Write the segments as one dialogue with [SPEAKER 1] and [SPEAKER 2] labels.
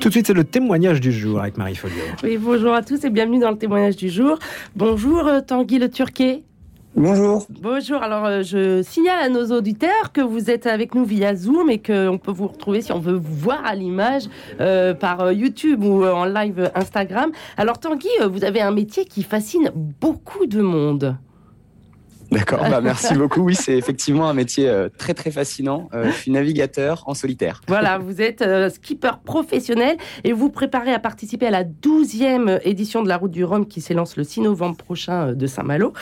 [SPEAKER 1] Tout de suite, c'est le témoignage du jour avec Marie Folio.
[SPEAKER 2] Oui, bonjour à tous et bienvenue dans le témoignage du jour. Bonjour euh, Tanguy Le Turquet.
[SPEAKER 3] Bonjour.
[SPEAKER 2] Bonjour. Alors, euh, je signale à nos auditeurs que vous êtes avec nous via Zoom et qu'on peut vous retrouver si on veut vous voir à l'image euh, par YouTube ou en live Instagram. Alors, Tanguy, vous avez un métier qui fascine beaucoup de monde.
[SPEAKER 3] D'accord, bah merci beaucoup. Oui, c'est effectivement un métier euh, très très fascinant. Euh, je suis navigateur en solitaire.
[SPEAKER 2] Voilà, vous êtes euh, skipper professionnel et vous préparez à participer à la 12e édition de la Route du Rhum qui s'élance le 6 novembre prochain de Saint-Malo,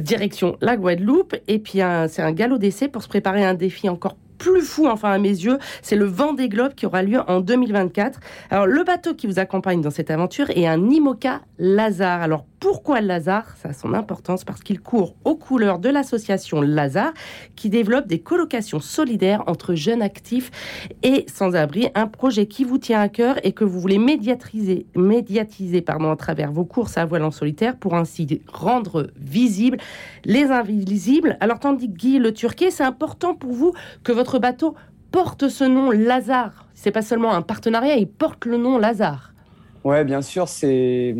[SPEAKER 2] direction la Guadeloupe. Et puis c'est un galop d'essai pour se préparer à un défi encore plus fou, enfin à mes yeux, c'est le vent des globes qui aura lieu en 2024. Alors le bateau qui vous accompagne dans cette aventure est un Imoca Lazare. Alors pourquoi Lazare Ça a son importance parce qu'il court aux couleurs de l'association Lazare qui développe des colocations solidaires entre jeunes actifs et sans-abri. Un projet qui vous tient à cœur et que vous voulez médiatiser, médiatiser pardon, à travers vos courses à voile en solitaire pour ainsi rendre visibles les invisibles. Alors tandis que Guy le Turquet, c'est important pour vous que votre bateau porte ce nom Lazare. C'est pas seulement un partenariat, il porte le nom Lazare.
[SPEAKER 3] Ouais, bien sûr, c'est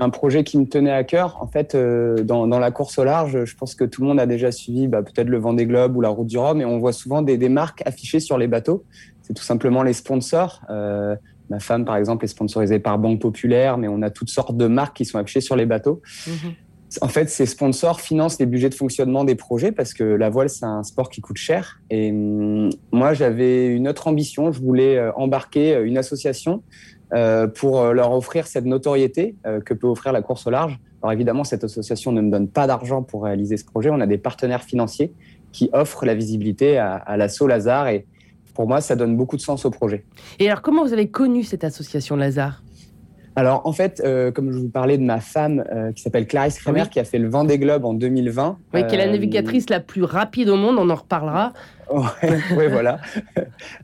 [SPEAKER 3] un projet qui me tenait à cœur. En fait, euh, dans, la course au large, je pense que tout le monde a déjà suivi bah, peut-être le Vendée Globe ou la Route du Rhum, et on voit souvent des, des marques affichées sur les bateaux. C'est tout simplement les sponsors. Euh, ma femme, par exemple, est sponsorisée par Banque Populaire, mais on a toutes sortes de marques qui sont affichées sur les bateaux. Mhm. En fait, ces sponsors financent les budgets de fonctionnement des projets parce que la voile, c'est un sport qui coûte cher. Et hum, moi, j'avais une autre ambition. Je voulais euh, embarquer une association euh, pour euh, leur offrir cette notoriété euh, que peut offrir la course au large. Alors évidemment, cette association ne me donne pas d'argent pour réaliser ce projet. On a des partenaires financiers qui offrent la visibilité à, à l'assaut Lazare et pour moi, ça donne beaucoup de sens au projet.
[SPEAKER 2] Et alors, comment vous avez connu cette association Lazare?
[SPEAKER 3] Alors en fait, euh, comme je vous parlais de ma femme euh, qui s'appelle Clarisse Kremer, qui a fait le Vendée Globe en 2020.
[SPEAKER 2] Oui, qui est la euh, navigatrice la plus rapide au monde, on en reparlera.
[SPEAKER 3] oui, voilà.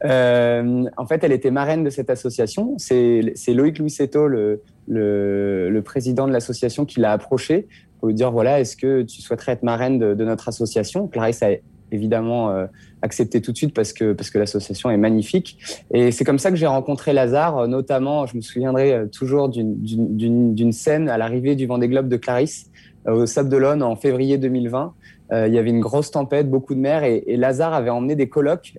[SPEAKER 3] en fait, elle était marraine de cette association. C'est Loïc Louisetto, le, le, le président de l'association, qui l'a approché pour lui dire, voilà, est-ce que tu souhaiterais être marraine de, de notre association? Clarisse a évidemment euh, accepté tout de suite parce que, parce que l'association est magnifique. Et c'est comme ça que j'ai rencontré Lazare, euh, notamment, je me souviendrai euh, toujours d'une scène à l'arrivée du Vendée Globe de Clarisse au Sable d'Olonne en février 2020. il y avait une grosse tempête, beaucoup de mer, et, Lazare avait emmené des colocs,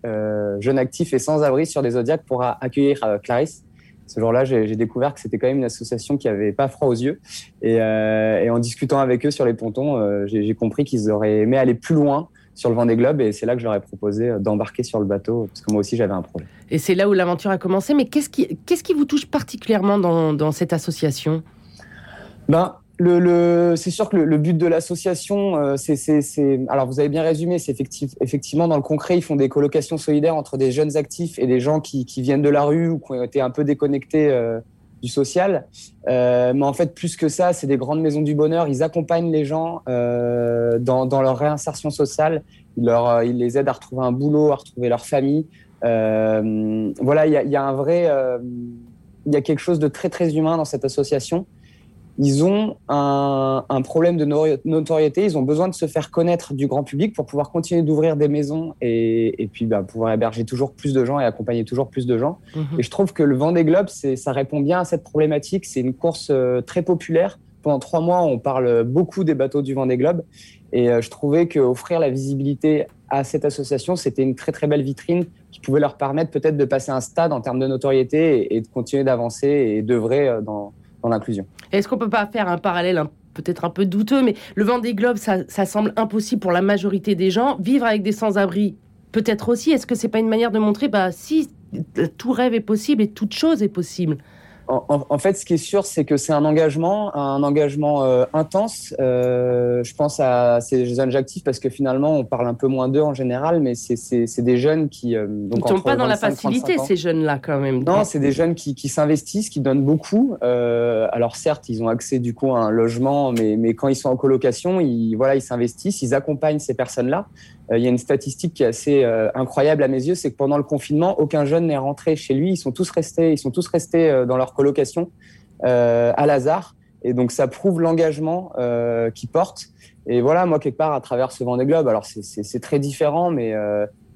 [SPEAKER 3] jeunes actifs et sans-abri, sur des Zodiacs pour accueillir Clarisse. Ce jour-là, j'ai découvert que c'était quand même une association qui avait pas froid aux yeux. Et, et en discutant avec eux sur les pontons, j'ai compris qu'ils auraient aimé aller plus loin sur le Vendée Globe et c'est là que je leur ai proposé euh, d'embarquer sur le bateau parce que moi aussi j'avais un projet.
[SPEAKER 2] Et c'est là où l'aventure a commencé. Mais qu'est-ce qui, qu'est-ce qui vous touche particulièrement dans, dans cette association?
[SPEAKER 3] Ben, le, le, c'est sûr que le, but de l'association, euh, c'est, c'est, c'est, alors vous avez bien résumé, c'est effectivement dans le concret, ils font des colocations solidaires entre des jeunes actifs et des gens qui, qui viennent de la rue ou qui ont été un peu déconnectés euh, du social. Euh, mais en fait, plus que ça, c'est des grandes maisons du bonheur. Ils accompagnent les gens euh, dans, leur réinsertion sociale. Euh, ils les aident à retrouver un boulot, à retrouver leur famille. Voilà, il y a, y a, un vrai, il y a quelque chose de très très humain dans cette association ils ont un, un, problème de notoriété, ils ont besoin de se faire connaître du grand public pour pouvoir continuer d'ouvrir des maisons et, et puis bah, pouvoir héberger toujours plus de gens et accompagner toujours plus de gens. Mhm. Et je trouve que le Vendée Globe, ça répond bien à cette problématique. C'est une course euh, très populaire. Pendant trois mois, on parle beaucoup des bateaux du Vendée Globe. Et euh, je trouvais qu'offrir la visibilité à cette association, c'était une très très belle vitrine qui pouvait leur permettre peut-être de passer un stade en termes de notoriété et, et de continuer d'avancer et d'œuvrer euh, dans,
[SPEAKER 2] Est-ce qu'on peut pas faire un parallèle peut-être un peu douteux, mais le vent des globes, ça, semble impossible pour la majorité des gens. Vivre avec des sans-abri, peut-être aussi. Est-ce que c'est pas une manière de montrer, bah si tout rêve est possible et toute chose est possible?
[SPEAKER 3] En, fait, ce qui est sûr, c'est que c'est un engagement, un engagement euh, intense. Euh, je pense à ces jeunes actifs parce que finalement, on parle un peu moins d'eux en général, mais c'est des jeunes qui.
[SPEAKER 2] Euh, donc, Ils ne sont pas dans la facilité, ces jeunes-là, quand même.
[SPEAKER 3] Non, c'est des jeunes qui, qui s'investissent, qui donnent beaucoup. Alors, certes, ils ont accès du coup à un logement, mais, mais quand ils sont en colocation, ils voilà, ils s'investissent, ils accompagnent ces personnes-là. Euh, il y a une statistique qui est assez euh, incroyable à mes yeux, c'est que pendant le confinement, aucun jeune n'est rentré chez lui. Ils sont tous restés, ils sont tous restés euh, dans leur colocation à Lazare. Et donc, ça prouve l'engagement qu'ils portent. Et voilà, moi, quelque part, à travers ce Vendée Globe, alors c'est très différent, mais,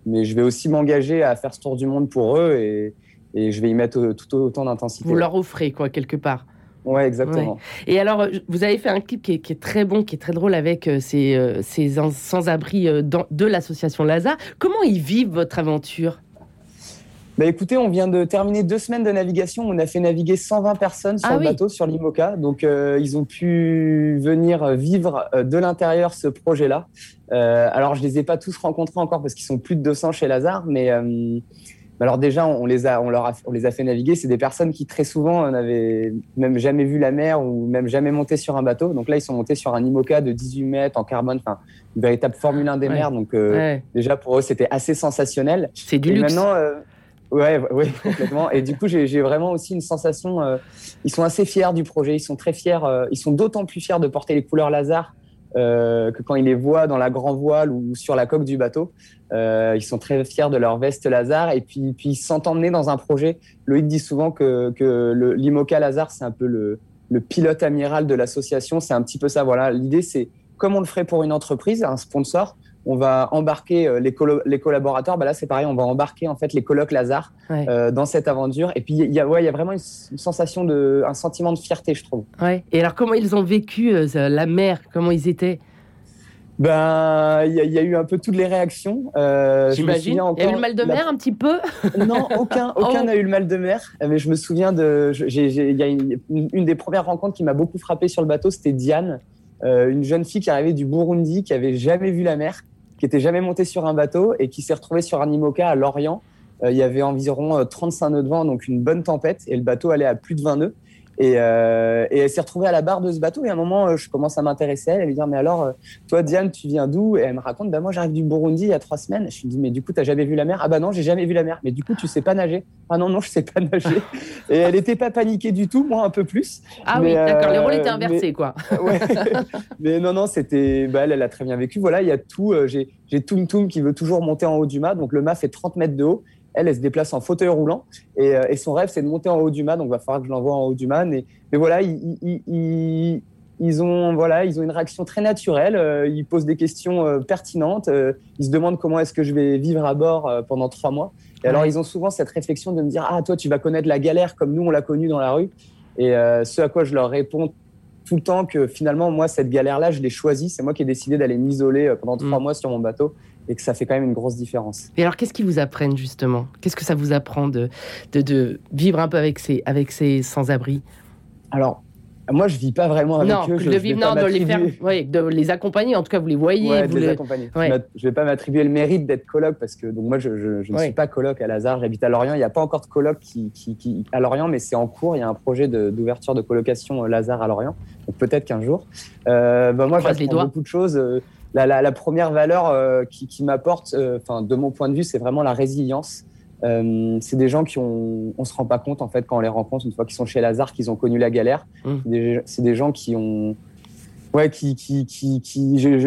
[SPEAKER 3] mais je vais aussi m'engager à faire ce tour du monde pour eux. Et, et je vais y mettre tout autant d'intensité.
[SPEAKER 2] Vous leur offrez quoi quelque part.
[SPEAKER 3] Ouais, exactement.
[SPEAKER 2] Et alors, vous avez fait un clip qui est, très bon, qui est très drôle avec ces, ces sans-abri de l'association Lazare. Comment ils vivent votre aventure?
[SPEAKER 3] Bah écoutez, on vient de terminer deux semaines de navigation. On a fait naviguer 120 personnes sur ah le bateau, sur l'IMOCA. Donc, euh, ils ont pu venir vivre euh, de l'intérieur ce projet-là. Euh, alors, je les ai pas tous rencontrés encore parce qu'ils sont plus de 200 chez Lazare, mais euh, alors déjà, on les a, on leur a, on les a fait naviguer. C'est des personnes qui très souvent n'avaient même jamais vu la mer ou même jamais monté sur un bateau. Donc là, ils sont montés sur un IMOCA de 18 mètres en carbone, enfin une véritable Formule 1 des mers. Donc déjà pour eux, c'était assez sensationnel.
[SPEAKER 2] C'est du luxe. Maintenant,
[SPEAKER 3] Ouais, ouais, complètement. Et du coup, j'ai vraiment aussi une sensation. Euh, ils sont assez fiers du projet. Ils sont très fiers. Euh, ils sont d'autant plus fiers de porter les couleurs Lazare euh, que quand ils les voient dans la grand voile ou sur la coque du bateau. ils sont très fiers de leur veste Lazare. Et puis, puis ils emmenés dans un projet. Loïc dit souvent que, que l'IMOCA Lazare, c'est un peu le, le pilote amiral de l'association. C'est un petit peu ça. Voilà. L'idée, c'est comme on le ferait pour une entreprise, un sponsor on va embarquer euh, les, les collaborateurs. Bah là, c'est pareil, on va embarquer en fait les colocs Lazare euh, dans cette aventure. Et puis, il y a, ouais, y a vraiment une, sensation de, un sentiment de fierté, je trouve.
[SPEAKER 2] Ouais. Et alors, comment ils ont vécu euh, la mer? Comment ils étaient?
[SPEAKER 3] Ben, il y, a eu un peu toutes les réactions.
[SPEAKER 2] J'imagine. Il y a eu le mal de mer un petit peu?
[SPEAKER 3] Non, aucun, aucun oh. n'a eu le mal de mer. Mais je me souviens de, il y a une, une, des premières rencontres qui m'a beaucoup frappé sur le bateau, c'était Diane, une jeune fille qui arrivait du Burundi, qui avait jamais vu la mer qui était jamais monté sur un bateau et qui s'est retrouvé sur un IMOCA à Lorient. Euh, il y avait environ 35 euh, nœuds de vent, donc une bonne tempête, et le bateau allait à plus de 20 nœuds. Et, euh, et, elle s'est retrouvée à la barre de ce bateau. Et à un moment, euh, je commence à m'intéresser à elle. Elle me dit Mais alors, euh, toi, Diane, tu viens d'où? Et elle me raconte bah, Moi, j'arrive du Burundi il y a trois semaines. Je lui dis Mais du coup, tu n'as jamais vu la mer? Ah, bah non, j'ai jamais vu la mer. Mais du coup, tu sais pas nager Ah non, non, je sais pas nager. et elle n'était pas paniquée du tout, moi, un peu plus.
[SPEAKER 2] Ah oui, d'accord. Les rôles étaient inversés, quoi.
[SPEAKER 3] ouais. mais non, non, c'était. Bah, elle, elle a très bien vécu. Voilà, il y a tout. j'ai Toum Toum qui veut toujours monter en haut du mât. Donc, le mât fait 30 mètres de haut. Elle, elle se déplace en fauteuil roulant et, euh, et son rêve, c'est de monter en haut du mât. Donc, il va falloir que je l'envoie en haut du mât. Mais, mais voilà, ils, ils, ont, voilà, ils ont une réaction très naturelle. Euh, ils posent des questions euh, pertinentes. ils se demandent comment est-ce que je vais vivre à bord pendant trois mois. Et alors, ils ont souvent cette réflexion de me dire Ah, toi, tu vas connaître la galère comme nous, on l'a connue dans la rue. Et ce à quoi je leur réponds tout le temps que finalement, moi, cette galère-là, je l'ai choisie. C'est moi qui ai décidé d'aller m'isoler pendant trois mm. mois sur mon bateau et que ça fait quand même une grosse différence.
[SPEAKER 2] Et alors, qu'est-ce qu'ils vous apprennent justement? Qu'est-ce que ça vous apprend de, de, de, vivre un peu avec ces, avec ces sans-abri?
[SPEAKER 3] Alors, moi, je vis pas vraiment avec eux.
[SPEAKER 2] Je, de vivre, non, de les faire, oui, de les accompagner. En tout cas, vous les voyez.
[SPEAKER 3] Ouais, de les accompagner. Je vais pas m'attribuer le mérite d'être coloc parce que donc moi, je, je, ne suis pas coloc à Lazare. J'habite à Lorient. Il n'y a pas encore de coloc qui, qui, qui, à Lorient, mais c'est en cours. Il y a un projet d'ouverture de, colocation euh, Lazare à Lorient. Donc peut-être qu'un jour. Euh, bah, moi, j'apprends beaucoup de choses. Euh, la, première valeur euh, qui, m'apporte, euh, enfin de mon point de vue, c'est vraiment la résilience. Euh, c'est des gens qui ont, on se rend pas compte en fait quand on les rencontre une fois qu'ils sont chez Lazare, qu'ils ont connu la galère. Mmh. C'est des, gens qui ont, ouais, qui, qui, qui,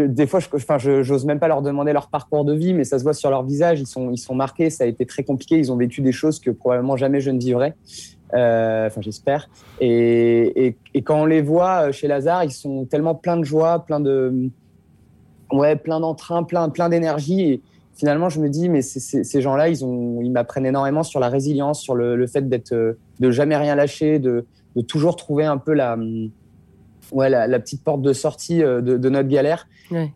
[SPEAKER 3] des fois, je, enfin, j'ose même pas leur demander leur parcours de vie, mais ça se voit sur leur visage. Ils sont, ils sont marqués. Ça a été très compliqué. Ils ont vécu des choses que probablement jamais je ne vivrai. enfin, j'espère. Et, et, et, quand on les voit chez Lazare, ils sont tellement pleins de joie, plein de ouais, plein d'entrain, plein, plein d'énergie. Et finalement, je me dis, mais ces gens-là, ils, m'apprennent énormément sur la résilience, sur le, fait d'être, euh, de jamais rien lâcher, de, de toujours trouver un peu la, ouais, la, petite porte de sortie euh, de, notre galère.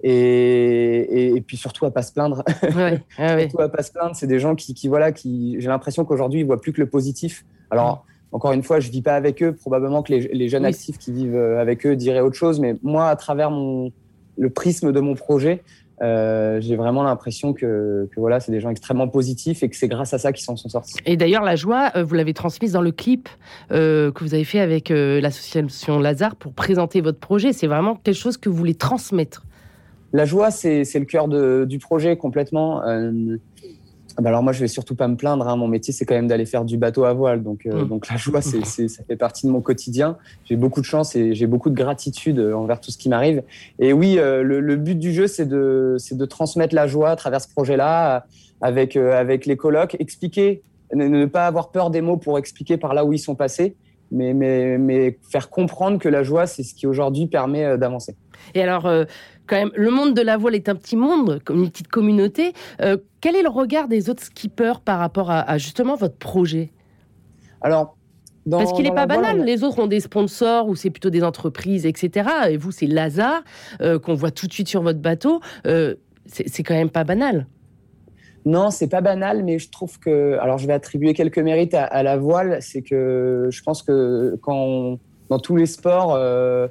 [SPEAKER 3] Et, et, puis surtout à pas se plaindre. Ouais. surtout à pas se plaindre. C'est des gens qui, qui voilà, qui, j'ai l'impression qu'aujourd'hui, ils voient plus que le positif. Alors, encore une fois, je vis pas avec eux. Probablement que les, les jeunes actifs qui vivent euh, avec eux diraient autre chose. Mais moi, à travers mon, le prisme de mon projet, euh, j'ai vraiment l'impression que, voilà, c'est des gens extrêmement positifs et que c'est grâce à ça qu'ils s'en sont sortis.
[SPEAKER 2] Et d'ailleurs, la joie, euh, vous l'avez transmise dans le clip euh, que vous avez fait avec l'association Lazare pour présenter votre projet. C'est vraiment quelque chose que vous voulez transmettre.
[SPEAKER 3] La joie, c'est le cœur du projet complètement. Ah bah alors moi, je vais surtout pas me plaindre. Hein. Mon métier, c'est quand même d'aller faire du bateau à voile. Donc, euh, mmh. donc la joie, c'est, ça fait partie de mon quotidien. J'ai beaucoup de chance et j'ai beaucoup de gratitude euh, envers tout ce qui m'arrive. Et oui, euh, le, but du jeu, c'est de, c'est de transmettre la joie à travers ce projet-là, avec, avec les colocs, expliquer, ne, pas avoir peur des mots pour expliquer par là où ils sont passés, mais, mais, mais faire comprendre que la joie, c'est ce qui aujourd'hui permet d'avancer.
[SPEAKER 2] Et alors, quand même, le monde de la voile est un petit monde, comme une petite communauté. Euh, quel est le regard des autres skippers par rapport à, justement votre projet?
[SPEAKER 3] Alors, dans-
[SPEAKER 2] Parce qu'il n'est pas
[SPEAKER 3] voile,
[SPEAKER 2] banal.
[SPEAKER 3] a-
[SPEAKER 2] Les autres ont des sponsors ou c'est plutôt des entreprises, etc. Et vous, c'est Lazare euh, qu'on voit tout de suite sur votre bateau. Euh, c'est c'est quand même pas banal.
[SPEAKER 3] Non, c'est pas banal, mais je trouve que. Alors, je vais attribuer quelques mérites à, à la voile. C'est que je pense que quand on- dans tous les sports, euh,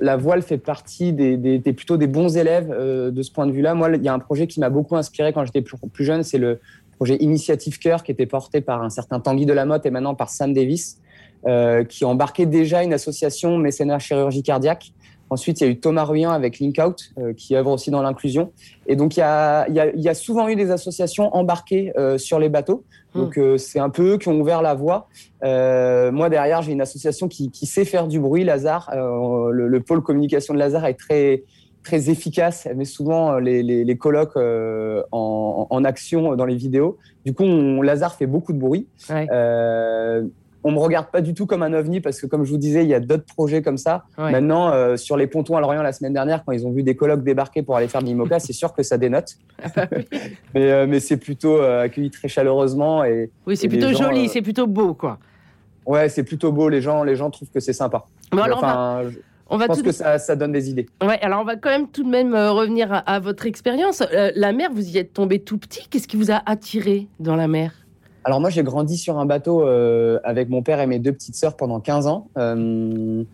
[SPEAKER 3] la voile fait partie des, des- des- plutôt des bons élèves euh, de ce point de vue-là. Moi, il y a un projet qui m'a beaucoup inspiré quand j'étais plus, jeune, c'est le projet Initiative Cœur qui était porté par un certain Tanguy Delamotte et maintenant par Sam Davis, euh, qui embarquait déjà une association mécénat chirurgie cardiaque. Ensuite, il y a eu Thomas Ruyant avec Linkout, euh, qui œuvre aussi dans l'inclusion. Et donc, il y a, il y a- il y a souvent eu des associations embarquées euh, sur les bateaux. Donc, euh, c'est un peu eux qui ont ouvert la voie. Moi, derrière, j'ai une association qui, qui sait faire du bruit, Lazare. Le, le pôle communication de Lazare est très, très efficace. Elle met souvent les, les, les colloques en, en action dans les vidéos. Du coup, on, Lazare fait beaucoup de bruit.
[SPEAKER 2] Ouais.
[SPEAKER 3] On me regarde pas du tout comme un ovni parce que, comme je vous disais, il y a d'autres projets comme ça.
[SPEAKER 2] Ouais.
[SPEAKER 3] Maintenant, euh, sur les pontons à Lorient la semaine dernière, quand ils ont vu des colloques débarquer pour aller faire de l'IMOCA, c'est sûr que ça dénote.
[SPEAKER 2] Ah bah.
[SPEAKER 3] Mais, euh, mais c'est plutôt euh, accueilli très chaleureusement et
[SPEAKER 2] Oui, c'est plutôt
[SPEAKER 3] gens,
[SPEAKER 2] joli, c'est plutôt beau, quoi.
[SPEAKER 3] ouais, c'est plutôt beau. Les gens, les gens trouvent que c'est sympa.
[SPEAKER 2] Bon, alors, on va,
[SPEAKER 3] enfin, je
[SPEAKER 2] on va
[SPEAKER 3] je pense
[SPEAKER 2] tout-
[SPEAKER 3] que ça, ça donne des idées.
[SPEAKER 2] Ouais, alors on va quand même tout de même revenir à, à votre expérience. La mer, vous y êtes tombé tout petit. Qu'est-ce qui vous a attiré dans la mer?
[SPEAKER 3] Alors moi, j'ai grandi sur un bateau euh, avec mon père et mes deux petites sœurs pendant 15 ans. Euh,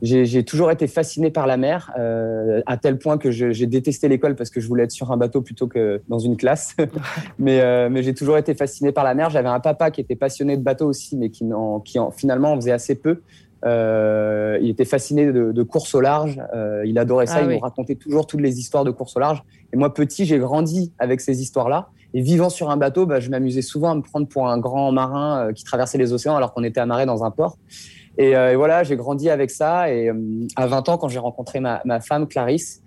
[SPEAKER 3] j'ai toujours été fasciné par la mer, euh, à tel point que j'ai détesté l'école parce que je voulais être sur un bateau plutôt que dans une classe. mais euh, mais j'ai toujours été fasciné par la mer. J'avais un papa qui était passionné de bateau aussi, mais qui, en, qui en- finalement en faisait assez peu. Euh, il était fasciné de, de course au large. Il adorait ça.
[SPEAKER 2] Ah
[SPEAKER 3] il
[SPEAKER 2] oui.
[SPEAKER 3] nous racontait toujours toutes les histoires de course au large. Et moi, petit, j'ai grandi avec ces histoires-là. Et vivant sur un bateau, bah, je m'amusais souvent à me prendre pour un grand marin euh, qui traversait les océans alors qu'on était amarré dans un port. Et, euh, et voilà, j'ai grandi avec ça. Et euh, à 20 ans, quand j'ai rencontré ma, ma femme, Clarisse,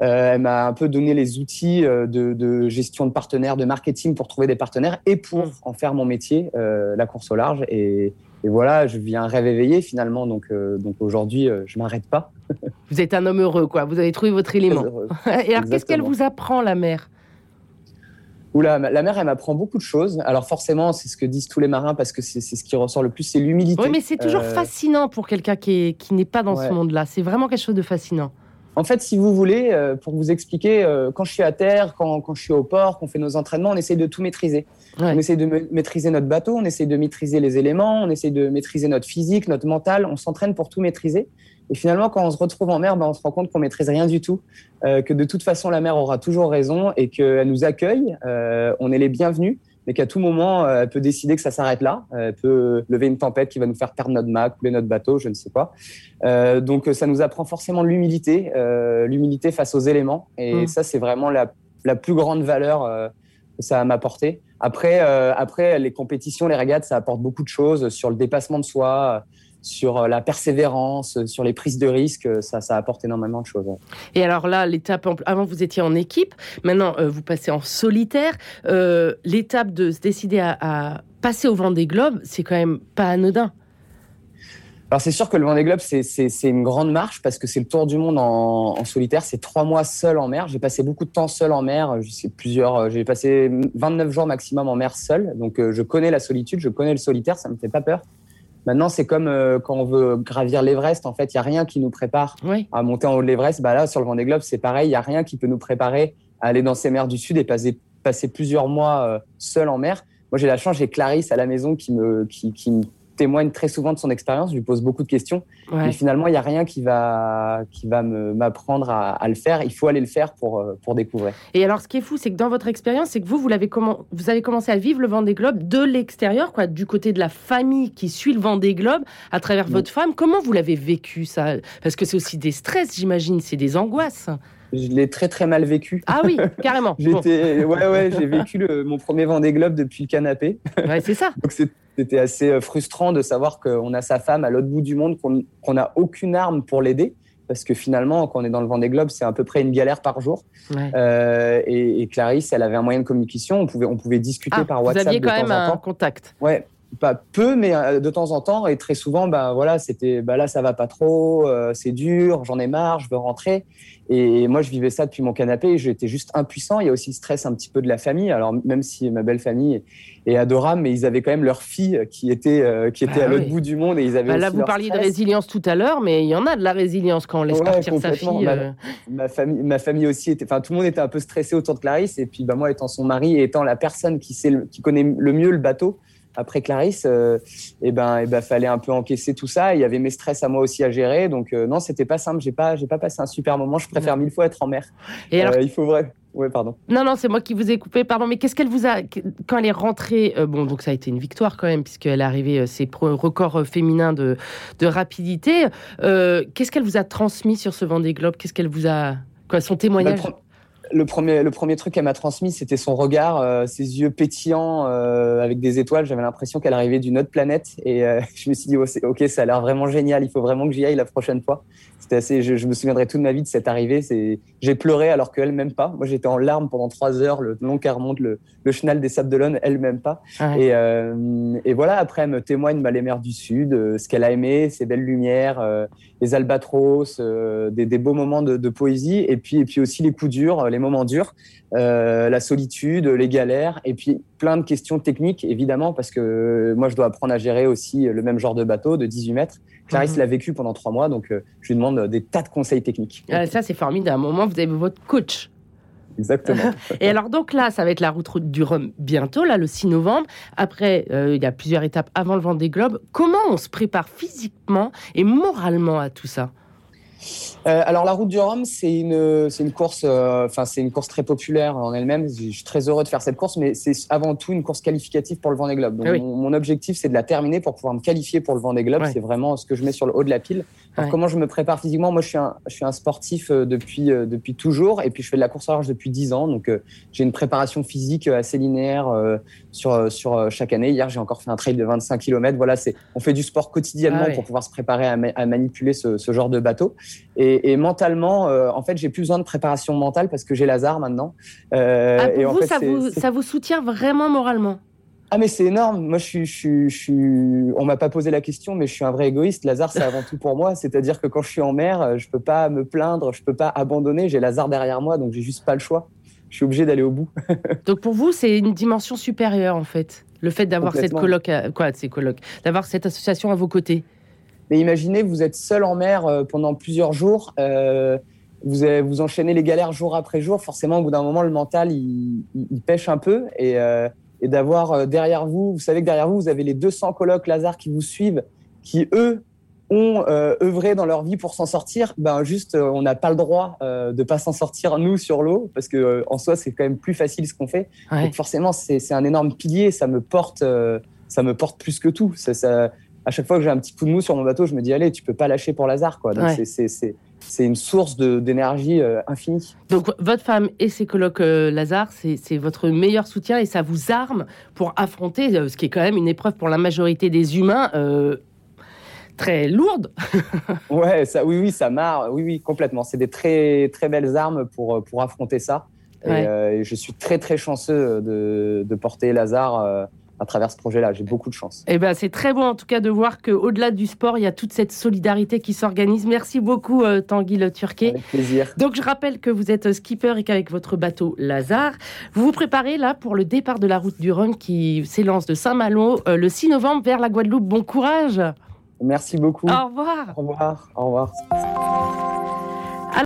[SPEAKER 3] elle m'a un peu donné les outils de, de gestion de partenaires, de marketing pour trouver des partenaires et pour en faire mon métier, la course au large. Et, et voilà, je vis un rêve éveillé finalement. Donc, euh, donc aujourd'hui, euh, je m'arrête pas.
[SPEAKER 2] Vous êtes un homme heureux, quoi. Vous avez trouvé votre élément. Et alors, qu'est-ce qu'elle vous apprend, la mer
[SPEAKER 3] Oula, la mer, elle m'apprend beaucoup de choses. Alors forcément, c'est ce que disent tous les marins parce que c'est ce qui ressort le plus, c'est l'humilité.
[SPEAKER 2] Oui, mais c'est toujours
[SPEAKER 3] Euh,
[SPEAKER 2] fascinant pour quelqu'un qui est- qui n'est pas dans ce monde-là. C'est vraiment quelque chose de fascinant.
[SPEAKER 3] En fait, si vous voulez, euh, pour vous expliquer, euh, quand je suis à terre, quand, quand je suis au port, qu'on fait nos entraînements, on essaye de tout maîtriser.
[SPEAKER 2] Ouais.
[SPEAKER 3] On essaye de ma- maîtriser notre bateau, on essaye de maîtriser les éléments, on essaye de maîtriser notre physique, notre mental. On s'entraîne pour tout maîtriser. Et finalement, quand on se retrouve en mer, ben, on se rend compte qu'on maîtrise rien du tout, euh, que de toute façon, la mer aura toujours raison et qu'elle nous accueille. euh, on est les bienvenus, mais qu'à tout moment, euh, elle peut décider que ça s'arrête là. Elle peut lever une tempête qui va nous faire perdre notre mât, couler notre bateau, je ne sais pas. Euh, donc, ça nous apprend forcément l'humilité, l'humilité face aux éléments. Et
[SPEAKER 2] Mm.
[SPEAKER 3] ça, c'est vraiment la, la plus grande valeur que ça m'a apporté. Après, après, les compétitions, les régates, ça apporte beaucoup de choses sur le dépassement de soi, sur euh, la persévérance, euh, sur les prises de risques. euh, Ça, ça apporte énormément de choses.
[SPEAKER 2] Et alors là, l'étape, avant vous étiez en équipe, maintenant euh, vous passez en solitaire. Euh, l'étape de se décider à, à passer au vent des globes, c'est quand même pas anodin.
[SPEAKER 3] Alors c'est sûr que le Vendée Globe c'est une grande marche parce que c'est le tour du monde en, en solitaire. C'est trois mois seul en mer. J'ai passé beaucoup de temps seul en mer. Je sais plusieurs. J'ai passé 29 jours maximum en mer seul. Donc je connais la solitude, je connais le solitaire. Ça me fait pas peur. Maintenant c'est comme euh, quand on veut gravir l'Everest. En fait, il y a rien qui nous prépare
[SPEAKER 2] Oui.
[SPEAKER 3] à monter en haut de l'Everest. Bah là sur le Vendée Globe c'est pareil. Il y a rien qui peut nous préparer à aller dans ces mers du sud et passer passer plusieurs mois euh, seul en mer. Moi j'ai la chance. J'ai Clarisse à la maison qui me qui, qui me témoigne très souvent de son expérience. Je lui pose beaucoup de questions.
[SPEAKER 2] Ouais.
[SPEAKER 3] Mais finalement, il n'y a rien qui va, qui va m'apprendre à, à le faire. Il faut aller le faire pour, euh, pour découvrir.
[SPEAKER 2] Et alors, ce qui est fou, c'est que dans votre expérience, c'est que vous, vous, comment... vous avez commencé à vivre le vent des globes de l'extérieur, quoi, du côté de la famille qui suit le vent des globes à travers
[SPEAKER 3] Mm.
[SPEAKER 2] votre femme. Comment vous l'avez vécu, ça? Parce que c'est aussi des stress, j'imagine, c'est des angoisses.
[SPEAKER 3] Je l'ai très, très mal vécu.
[SPEAKER 2] Ah oui, carrément. Bon,
[SPEAKER 3] J'étais, ouais, ouais, j'ai vécu le- mon premier Vendée Globe depuis le canapé.
[SPEAKER 2] ouais, c'est ça.
[SPEAKER 3] Donc c'est- c'était assez euh, frustrant de savoir qu'on a sa femme à l'autre bout du monde, qu'on qu'on n'a aucune arme pour l'aider. Parce que finalement, quand on est dans le Vendée Globe, c'est à peu près une galère par jour.
[SPEAKER 2] Ouais.
[SPEAKER 3] Euh, et, et Clarisse, elle avait un moyen de communication. On pouvait, on pouvait discuter
[SPEAKER 2] Ah,
[SPEAKER 3] par
[SPEAKER 2] vous
[SPEAKER 3] WhatsApp
[SPEAKER 2] aviez
[SPEAKER 3] de
[SPEAKER 2] quand
[SPEAKER 3] temps
[SPEAKER 2] même
[SPEAKER 3] en
[SPEAKER 2] un
[SPEAKER 3] temps.
[SPEAKER 2] contact.
[SPEAKER 3] Ouais, pas peu, mais euh, de temps en temps. Et très souvent, bah, voilà, c'était bah, là, ça va pas trop, euh, c'est dur, j'en ai marre, je veux rentrer. Et moi, je vivais ça depuis mon canapé et j'étais juste impuissant. Il y a aussi le stress un petit peu de la famille. Alors, même si ma belle famille est adorable, mais ils avaient quand même leur fille qui était, euh, qui était
[SPEAKER 2] Bah
[SPEAKER 3] à l'autre
[SPEAKER 2] oui.
[SPEAKER 3] bout du monde. Et ils avaient
[SPEAKER 2] Bah, là, vous parliez de résilience tout à l'heure, mais il y en a de la résilience quand on laisse
[SPEAKER 3] Ouais,
[SPEAKER 2] partir sa fille. Euh.
[SPEAKER 3] ma famille, ma famille aussi était, enfin tout le monde était un peu stressé autour de Clarisse et puis bah moi étant son mari et étant la personne qui sait, qui connaît le mieux le bateau après Clarisse, euh, et ben et ben fallait un peu encaisser tout ça. Il y avait mes stress à moi aussi à gérer, donc euh, non c'était pas simple. J'ai pas j'ai pas passé un super moment. Je préfère mille fois être en mer.
[SPEAKER 2] Et alors,
[SPEAKER 3] Euh, il faut vrai. Ouais pardon.
[SPEAKER 2] Non, non, c'est moi qui vous ai coupé, pardon, mais qu'est-ce qu'elle vous a. Quand elle est rentrée, euh, bon, donc ça a été une victoire quand même, puisqu'elle est arrivée, euh, ses records féminins de, de rapidité. Euh, qu'est-ce qu'elle vous a transmis sur ce Vendée Globe? Qu'est-ce qu'elle vous a. Quoi, son
[SPEAKER 3] Bah,
[SPEAKER 2] témoignage?
[SPEAKER 3] Le premier le premier truc qu'elle m'a transmis c'était son regard, euh, ses yeux pétillants euh, avec des étoiles. J'avais l'impression qu'elle arrivait d'une autre planète et euh, je me suis dit oh, ok ça a l'air vraiment génial. Il faut vraiment que j'y aille la prochaine fois. C'était assez. Je, je me souviendrai toute ma vie de cette arrivée. C'est j'ai pleuré alors qu'elle même pas. Moi j'étais en larmes pendant trois heures le long qu'elle remonte le, le chenal des Sables d'Olonne. Elle même pas.
[SPEAKER 2] Ouais.
[SPEAKER 3] Et, euh, et voilà, après, elle me témoigne bah, les mers du Sud, euh, ce qu'elle a aimé, ses belles lumières, euh, les albatros, des, des beaux moments de, de poésie, et puis, et puis aussi les coups durs, les moments durs, la solitude, les galères, et puis plein de questions techniques, évidemment, parce que euh, moi, je dois apprendre à gérer aussi le même genre de bateau de 18 mètres. Clarisse
[SPEAKER 2] Mhm.
[SPEAKER 3] l'a vécu pendant trois mois, donc euh, je lui demande des tas de conseils techniques.
[SPEAKER 2] Ah, ça, c'est formidable. À un moment, vous avez votre coach.
[SPEAKER 3] Exactement.
[SPEAKER 2] Et alors, donc là, ça va être la route du Rhum bientôt, là, le 6 novembre. Après, euh, il y a plusieurs étapes avant le Vendée Globe. Comment on se prépare physiquement et moralement à tout ça?
[SPEAKER 3] Euh, alors la route du Rhum, c'est une c'est une course, euh, enfin c'est une course très populaire en elle-même. Je suis très heureux de faire cette course, mais c'est avant tout une course qualificative pour le Vendée Globe. Donc
[SPEAKER 2] Ah oui.
[SPEAKER 3] mon, mon objectif, c'est de la terminer pour pouvoir me qualifier pour le Vendée Globe.
[SPEAKER 2] Ouais.
[SPEAKER 3] C'est vraiment ce que je mets sur le haut de la pile. Alors,
[SPEAKER 2] Ouais.
[SPEAKER 3] Comment je me prépare physiquement? Moi, je suis un je suis un sportif euh, depuis euh, depuis toujours, et puis je fais de la course à large depuis 10 ans. Donc j'ai une préparation physique assez linéaire sur sur chaque année. Hier, j'ai encore fait un trail de 25 km. Voilà, c'est on fait du sport quotidiennement
[SPEAKER 2] Ah ouais.
[SPEAKER 3] pour pouvoir se préparer à, ma- à manipuler ce, ce genre de bateau. Et, et mentalement, euh, en fait, j'ai plus besoin de préparation mentale parce que j'ai Lazare maintenant. Euh,
[SPEAKER 2] Ah,
[SPEAKER 3] et
[SPEAKER 2] Pour
[SPEAKER 3] en
[SPEAKER 2] vous,
[SPEAKER 3] fait,
[SPEAKER 2] ça vous,
[SPEAKER 3] c'est-
[SPEAKER 2] ça vous soutient vraiment moralement?
[SPEAKER 3] Ah mais c'est énorme. Moi, je suis, je suis, je suis. On m'a pas posé la question, mais je suis un vrai égoïste. Lazare, c'est avant tout pour moi. C'est-à-dire que quand je suis en mer, euh, je peux pas me plaindre, je peux pas abandonner. J'ai Lazare derrière moi, donc j'ai juste pas le choix. Je suis obligé d'aller au bout.
[SPEAKER 2] Donc pour vous, c'est une dimension supérieure en fait. Le fait d'avoir cette coloc, à- quoi, ces colocs, d'avoir cette association à vos côtés.
[SPEAKER 3] Mais imaginez, vous êtes seul en mer euh, pendant plusieurs jours. euh, vous, avez- vous enchaînez les galères jour après jour. Forcément, au bout d'un moment, le mental, il, il- il pêche un peu. Et, euh, et d'avoir derrière vous, vous savez que derrière vous, vous avez les 200 colocs Lazare qui vous suivent, qui, eux, ont euh, œuvré dans leur vie pour s'en sortir. Ben, juste, euh, on n'a pas le droit euh, de pas s'en sortir, nous, sur l'eau, parce que en soi, c'est quand même plus facile ce qu'on fait.
[SPEAKER 2] Ouais.
[SPEAKER 3] Donc forcément, c'est un énorme pilier. Ça me porte, ça me porte plus que tout. Ça, ça- à chaque fois que j'ai un petit coup de mou sur mon bateau, je me dis allez, tu peux pas lâcher pour Lazare, quoi. Donc
[SPEAKER 2] Ouais.
[SPEAKER 3] c'est- une source d'énergie euh, infinie.
[SPEAKER 2] Donc votre femme et ses colocs euh, Lazare, c'est votre meilleur soutien et ça vous arme pour affronter euh, ce qui est quand même une épreuve pour la majorité des humains très lourde.
[SPEAKER 3] Ouais, ça, oui, oui, ça marre. Oui, oui, complètement. C'est des très très belles armes pour pour affronter ça. Et,
[SPEAKER 2] Ouais.
[SPEAKER 3] et je suis très très chanceux de, de porter Lazare à travers ce projet-là. J'ai beaucoup de chance.
[SPEAKER 2] Et ben c'est très beau en tout cas de voir que au-delà du sport, il y a toute cette solidarité qui s'organise. Merci beaucoup euh, Tanguy Le Turquet.
[SPEAKER 3] Avec plaisir.
[SPEAKER 2] Donc je rappelle que vous êtes skipper et qu'avec votre bateau Lazare, vous vous préparez là pour le départ de la route du Rhum qui s'élance de Saint-Malo euh, le 6 novembre vers la Guadeloupe. Bon courage.
[SPEAKER 3] Merci beaucoup.
[SPEAKER 2] Au revoir.
[SPEAKER 3] Au revoir. Au revoir.